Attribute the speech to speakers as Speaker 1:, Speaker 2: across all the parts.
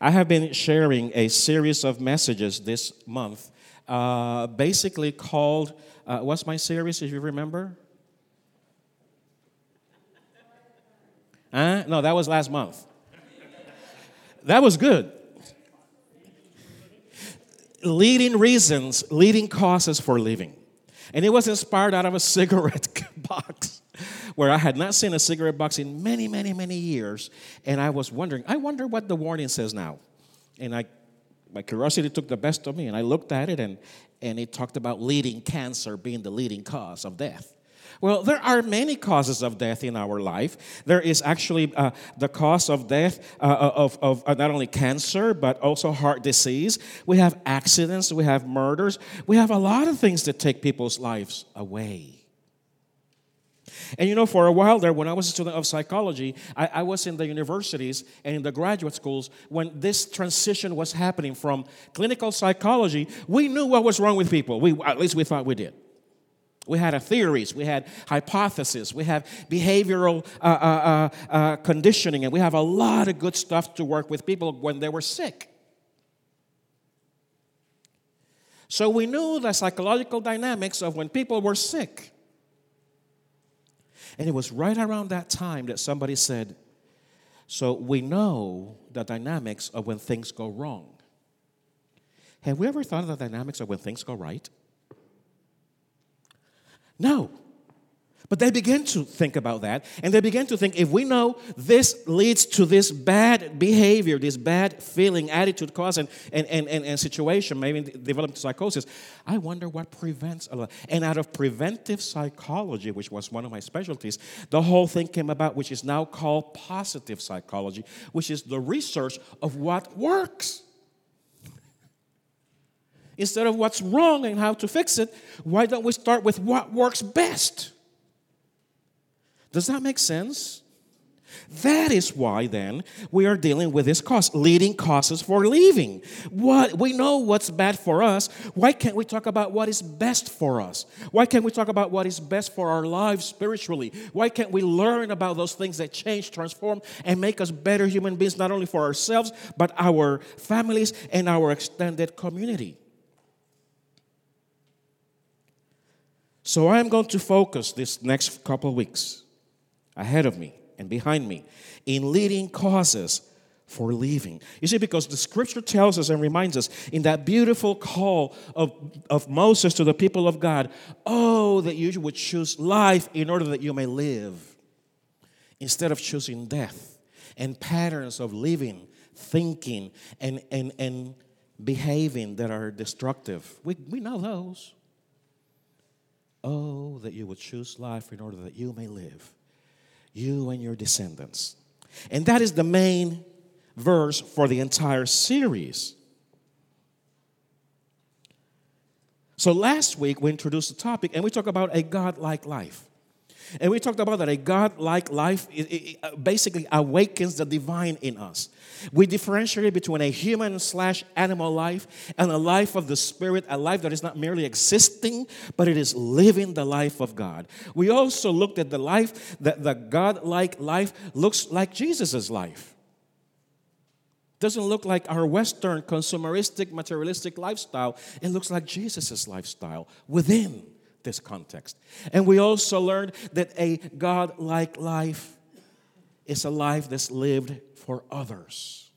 Speaker 1: I have been sharing a series of messages this month, uh, basically called, uh, what's my series, if you remember? Huh? No, that was last month. That was good. Leading reasons, leading causes for living. And it was inspired out of a cigarette box where I had not seen a cigarette box in many, many, many years. And I was wondering, I wonder what the warning says now. And I, my curiosity took the best of me, and I looked at it, and, and it talked about leading cancer being the leading cause of death. Well, there are many causes of death in our life. There is actually uh, the cause of death uh, uh of, of uh, not only cancer, but also heart disease. We have accidents, we have murders, we have a lot of things that take people's lives away. And you know, for a while there, when I was a student of psychology, I, I, was in the universities and in the graduate schools when this transition was happening from clinical psychology. We knew what was wrong with people. We, at least we thought we did. We had theories, we had hypotheses, we have behavioral uh, uh, uh, uh, conditioning, and we have a lot of good stuff to work with people when they were sick. So we knew the psychological dynamics of when people were sick. And it was right around that time that somebody said, So we know the dynamics of when things go wrong. Have we ever thought of the dynamics of when things go right? No. But they begin to think about that, and they begin to think if we know this leads to this bad behavior, this bad feeling, attitude, cause, and, and, and, and, situation, maybe developing psychosis, I wonder what prevents a lot. And out of preventive psychology, which was one of my specialties, the whole thing came about, which is now called positive psychology, which is the research of what works. Instead of what's wrong and how to fix it, why don't we start with what works best? Does that make sense? That is why then we are dealing with this cost, leading causes for leaving. What we know what's bad for us. Why can't we talk about what is best for us? Why can't we talk about what is best for our lives spiritually? Why can't we learn about those things that change, transform, and make us better human beings, not only for ourselves, but our families and our extended community? So I'm going to focus this next couple weeks ahead of me and behind me in leading causes for leaving. You see, because the scripture tells us and reminds us in that beautiful call of, of Moses to the people of God, oh, that you would choose life in order that you may live instead of choosing death and patterns of living, thinking, and, and, and behaving that are destructive. We, we know those. Oh, that you would choose life in order that you may live, you and your descendants. And that is the main verse for the entire series. So last week we introduced the topic and we talked about a God like life. And we talked about that a God like life uh, basically awakens the divine in us. We differentiate between a human slash animal life and a life of the Spirit, a life that is not merely existing, but it is living the life of God. We also looked at the life that the God like life looks like Jesus' life. Doesn't look like our Western consumeristic, materialistic lifestyle. It looks like Jesus' lifestyle within this context. And we also learned that a God like life is a life that's lived for others.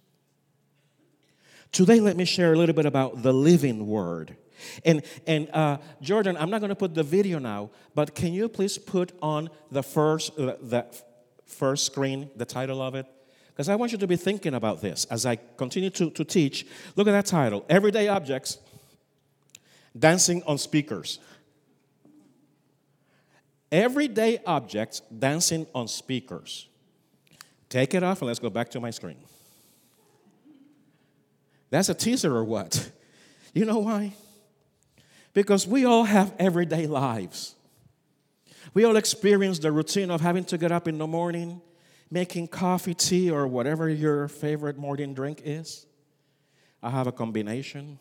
Speaker 1: Today, let me share a little bit about the living word. And, and uh, Jordan, I'm not going to put the video now, but can you please put on the first, uh, the first screen the title of it? Because I want you to be thinking about this as I continue to, to teach. Look at that title Everyday Objects Dancing on Speakers everyday objects dancing on speakers. Take it off and let's go back to my screen. That's a teaser or what? You know why? Because we all have everyday lives. We all experience the routine of having to get up in the morning, making coffee, tea, or whatever your favorite morning drink is. I have a combination.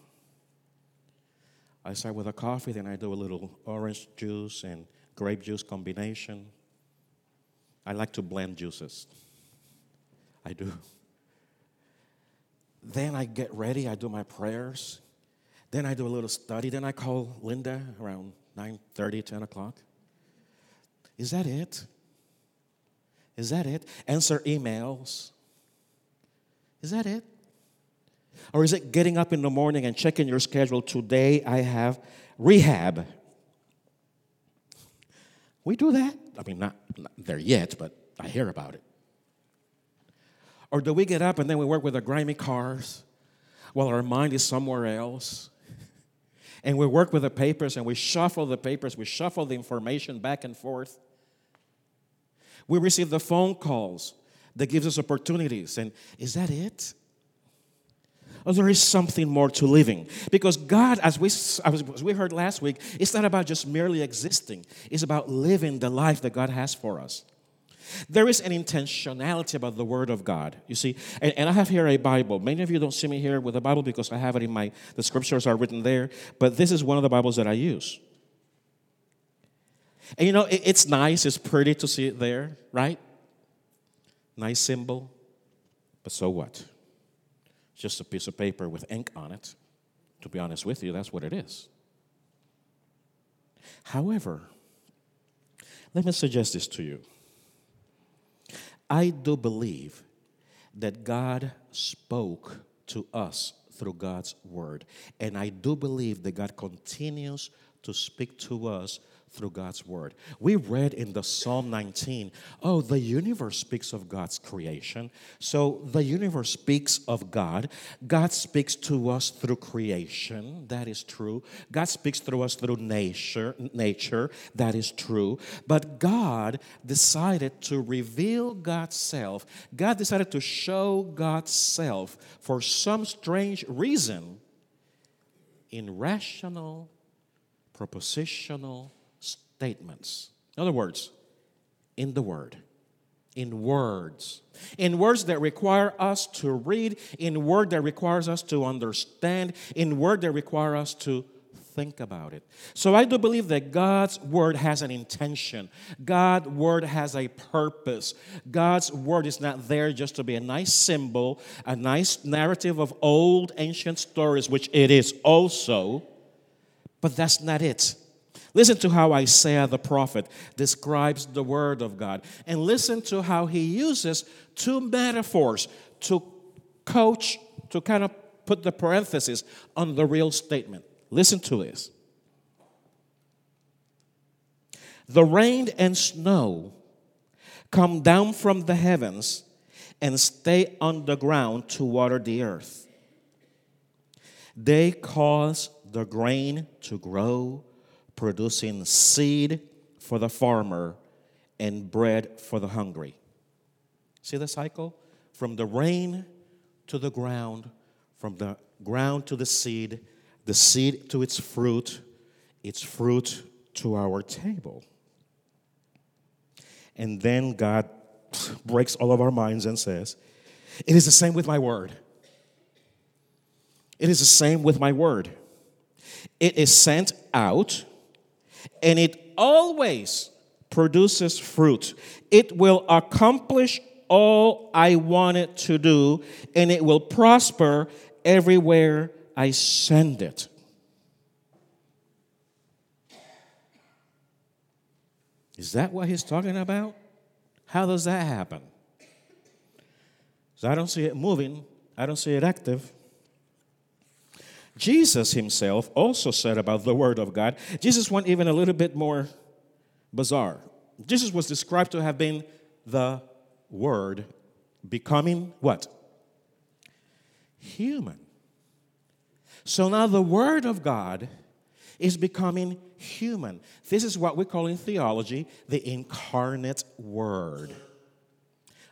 Speaker 1: I start with a coffee, then I do a little orange juice and grape juice combination. I like to blend juices. I do. Then I get ready, I do my prayers. Then I do a little study. Then I call Linda around 9 30, 10 o'clock. Is that it? Is that it? Answer emails. Is that it? Or is it getting up in the morning and checking your schedule? Today I have rehab. We do that. I mean, not, not there yet, but I hear about it. Or do we get up and then we work with our grimy cars while our mind is somewhere else? And we work with the papers and we shuffle the papers, we shuffle the information back and forth. We receive the phone calls that gives us opportunities. And is that it? There is something more to living. Because God, as we, as we heard last week, it's not about just merely existing, it's about living the life that God has for us. There is an intentionality about the Word of God. You see, and, and, I have here a Bible. Many of you don't see me here with a Bible because I have it in my, the scriptures are written there, but this is one of the Bibles that I use. And you know, it, it's nice, it's pretty to see it there, right? Nice symbol. But so what? Just a piece of paper with ink on it. To be honest with you, that's what it is. However, let me suggest this to you. I do believe that God spoke to us through God's word. And I do believe that God continues to speak to us through God's word. We read in the Psalm 19, oh, the universe speaks of God's creation. So the universe speaks of God. God speaks to us through creation. That is true. God speaks through us through nature. Nature. That is true. But God decided to reveal God's self. God decided to show God's self for some strange reason in rational, propositional statements. In other words, in the Word. In words. In words that require us to read, in word that requires us to understand, in word that require us to think about it. So I do believe that God's word has an intention. God's word has a purpose. God's word is not there just to be a nice symbol, a nice narrative of old ancient stories, which it is also, but that's not it. Listen to how Isaiah the prophet describes the Word of God. And listen to how he uses two metaphors to coach, to kind of put the parenthesis on the real statement. Listen to this. The rain and snow come down from the heavens and stay on the ground to water the earth. They cause the grain to grow producing seed for the farmer and bread for the hungry. See the cycle? From the rain to the ground, from the ground to the seed, the seed to its fruit, its fruit to our table. And then God breaks all of our minds and says, It is the same with my word. It is the same with my word. It is sent out and it always produces fruit. It will accomplish all I want it to do, and it will prosper everywhere I send it. Is that what he's talking about? How does that happen? So I don't see it moving, I don't see it active. Jesus himself also said about the Word of God. Jesus went even a little bit more bizarre. Jesus was described to have been the Word becoming what? Human. So now the Word of God is becoming human. This is what we call in theology the incarnate Word.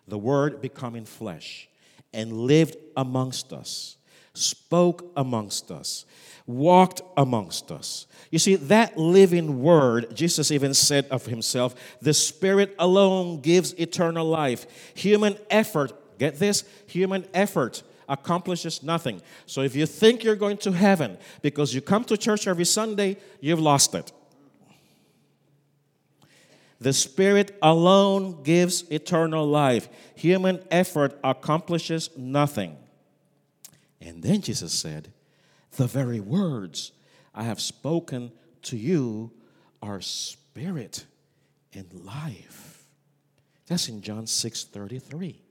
Speaker 1: The Word becoming flesh and lived amongst us spoke amongst us, walked amongst us. You see, that living word, Jesus even said of himself, the Spirit alone gives eternal life. Human effort, get this, human effort accomplishes nothing. So if you think you're going to heaven because you come to church every Sunday, you've lost it. The Spirit alone gives eternal life. Human effort accomplishes nothing. And then Jesus said, The very words I have spoken to you are spirit and life. That's in John 6 33.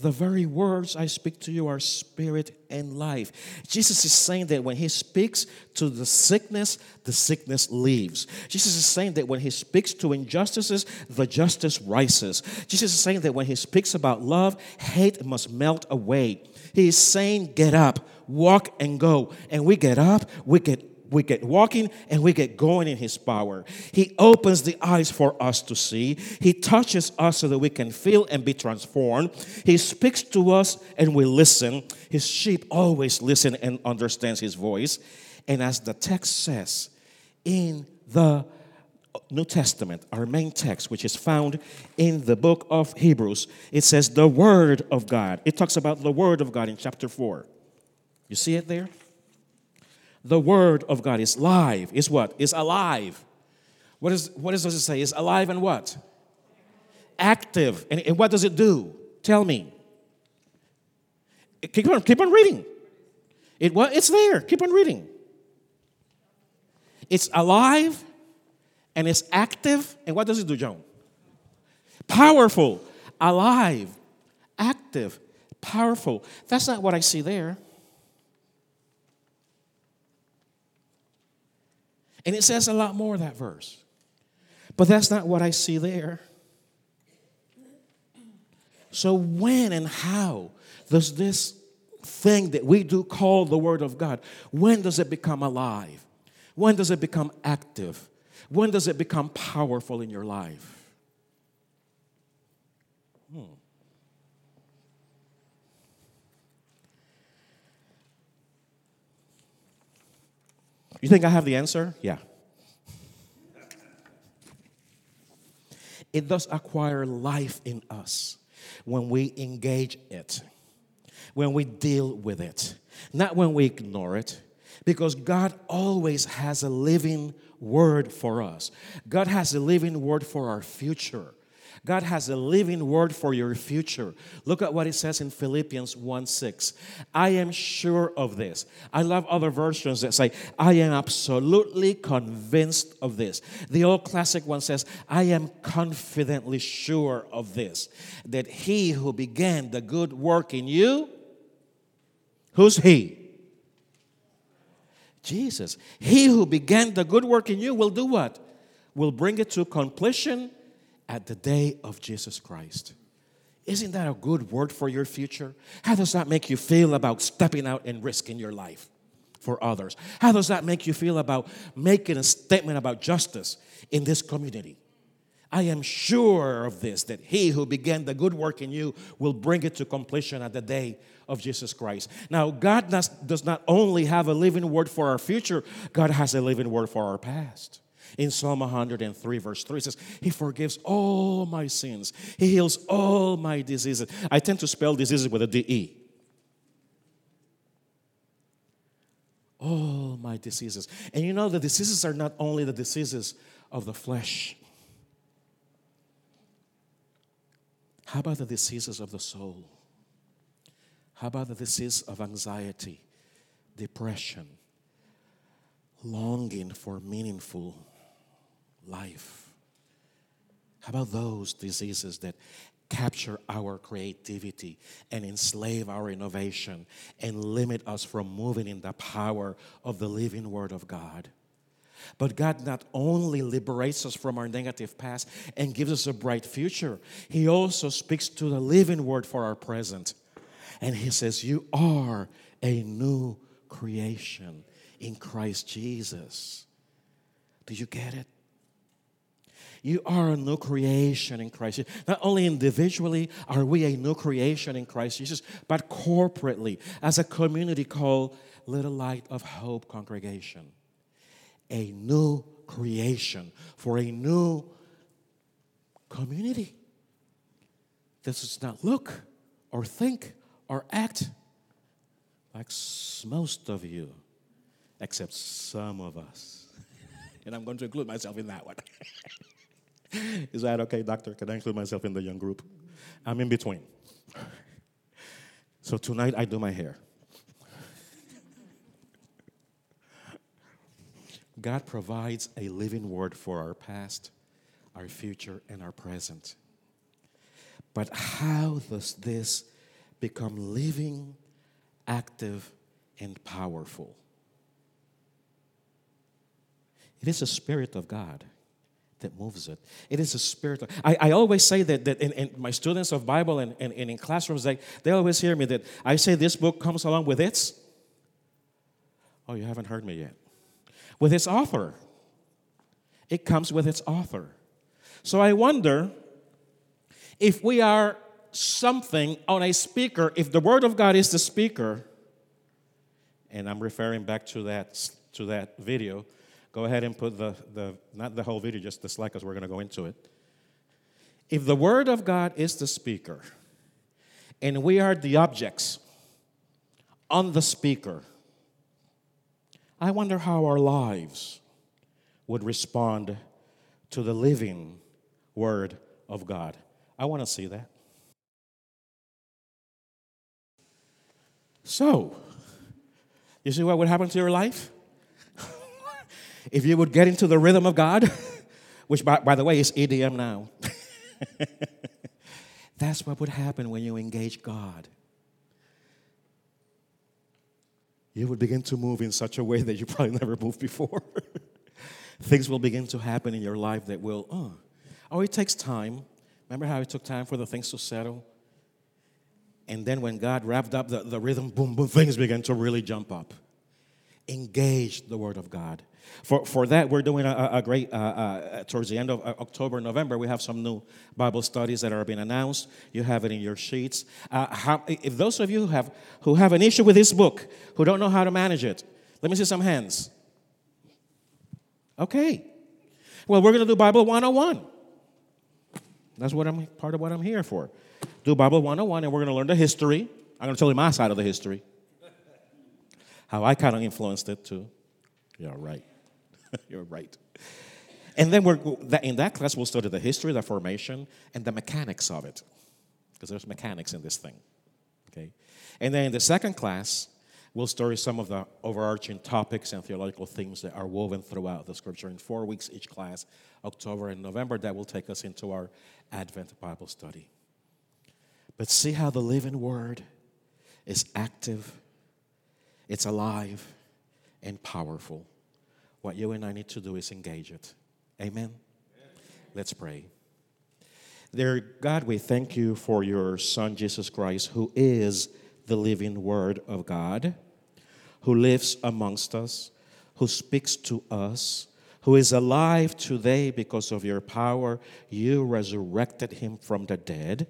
Speaker 1: The very words I speak to you are spirit and life. Jesus is saying that when he speaks to the sickness, the sickness leaves. Jesus is saying that when he speaks to injustices, the justice rises. Jesus is saying that when he speaks about love, hate must melt away. He is saying, Get up, walk and go. And we get up, we get we get walking and we get going in his power. He opens the eyes for us to see. He touches us so that we can feel and be transformed. He speaks to us and we listen. His sheep always listen and understands his voice. And as the text says in the New Testament, our main text, which is found in the book of Hebrews, it says the Word of God. It talks about the Word of God in chapter 4. You see it there? The word of God is live. Is what? Is alive. What, is, what does it say? Is alive and what? Active. And, and what does it do? Tell me. Keep on, keep on reading. It, what? It's there. Keep on reading. It's alive and it's active. And what does it do, John? Powerful, alive, active, powerful. That's not what I see there. And it says a lot more, that verse. But that's not what I see there. So, when and how does this thing that we do call the Word of God, when does it become alive? When does it become active? When does it become powerful in your life? You think I have the answer? Yeah. It does acquire life in us when we engage it, when we deal with it, not when we ignore it. Because God always has a living word for us. God has a living word for our future. God has a living word for your future. Look at what it says in Philippians 1 6. I am sure of this. I love other versions that say, I am absolutely convinced of this. The old classic one says, I am confidently sure of this, that he who began the good work in you, who's he? Jesus. He who began the good work in you will do what? Will bring it to completion at the day of Jesus Christ. Isn't that a good word for your future? How does that make you feel about stepping out and risking your life for others? How does that make you feel about making a statement about justice in this community? I am sure of this that he who began the good work in you will bring it to completion at the day of Jesus Christ. Now, God does, not only have a living word for our future, God has a living word for our past. In Psalm 103, verse 3, it says, He forgives all my sins, He heals all my diseases. I tend to spell diseases with a D-E. All my diseases. And you know, the diseases are not only the diseases of the flesh. How about the diseases of the soul? How about the disease of anxiety, depression, longing for meaningful life? How about those diseases that capture our creativity and enslave our innovation and limit us from moving in the power of the living Word of God? But God not only liberates us from our negative past and gives us a bright future, He also speaks to the living Word for our present. And He says, You are a new creation in Christ Jesus. Do you get it? You are a new creation in Christ. Not only individually are we a new creation in Christ Jesus, but corporately as a community called Little Light of Hope Congregation. A new creation for a new community. This does not look or think or act like most of you, except some of us. and I'm going to include myself in that one. Is that okay, doctor? Can I include myself in the young group? I'm in between. So tonight I do my hair. God provides a living word for our past, our future, and our present. But how does this become living, active, and powerful? It is the Spirit of God that moves it. It is a Spirit. I, I always say that, that in, in my students of Bible and, and, and in classrooms, they, they always hear me that I say this book comes along with its. Oh, you haven't heard me yet. With its author. It comes with its author. So I wonder if we are something on a speaker, if the Word of God is the speaker, and I'm referring back to that, to that video, go ahead and put the, the not the whole video, just the slide, because we're going to go into it. If the Word of God is the speaker, and we are the objects on the speaker, I wonder how our lives would respond to the living Word of God. I want to see that. So, you see what would happen to your life? If you would get into the rhythm of God, which by, by the way is EDM now. That's what would happen when you engage God. You would begin to move in such a way that you probably never moved before. Things will begin to happen in your life that will, oh, oh, it takes time. Remember how it took time for the things to settle? And then when God wrapped up the, the rhythm, boom, boom, things began to really jump up. Engage the Word of God. For, for that, we're doing a, a great, uh, uh, towards the end of uh, October, November, we have some new Bible studies that are being announced. You have it in your sheets. Uh, how, if those of you who have, who have an issue with this book, who don't know how to manage it, let me see some hands. Okay. Well, we're going to do Bible 101. That's what I'm part of what I'm here for. Do Bible 101, and we're going to learn the history. I'm going to tell you my side of the history. How I kind of influenced it too. You're right. You're right. And then we're in that class we'll study the history, the formation, and the mechanics of it, because there's mechanics in this thing. Okay. And then in the second class, We'll study some of the overarching topics and theological themes that are woven throughout the scripture in four weeks each class, October and November. That will take us into our Advent Bible study. But see how the living word is active, it's alive, and powerful. What you and I need to do is engage it. Amen? Amen. Let's pray. Dear God, we thank you for your Son, Jesus Christ, who is the living Word of God who lives amongst us, who speaks to us, who is alive today because of your power. You resurrected him from the dead,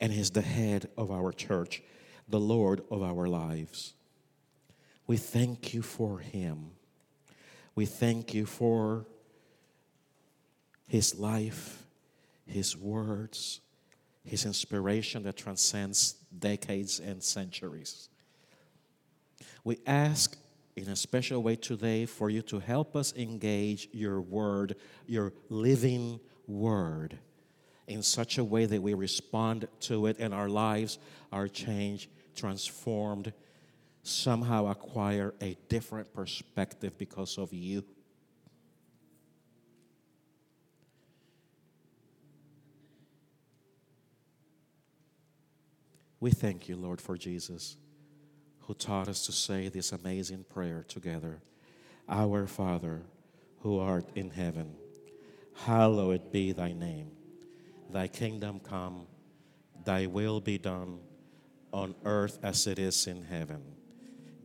Speaker 1: and he's the head of our church, the Lord of our lives. We thank you for him. We thank you for his life, his words, his inspiration that transcends decades and centuries. We ask in a special way today for you to help us engage your word, your living word, in such a way that we respond to it and our lives are changed, transformed, somehow acquire a different perspective because of you. We thank you, Lord, for Jesus who taught us to say this amazing prayer together Our Father, who art in heaven, hallowed be thy name. Thy kingdom come, thy will be done on earth as it is in heaven.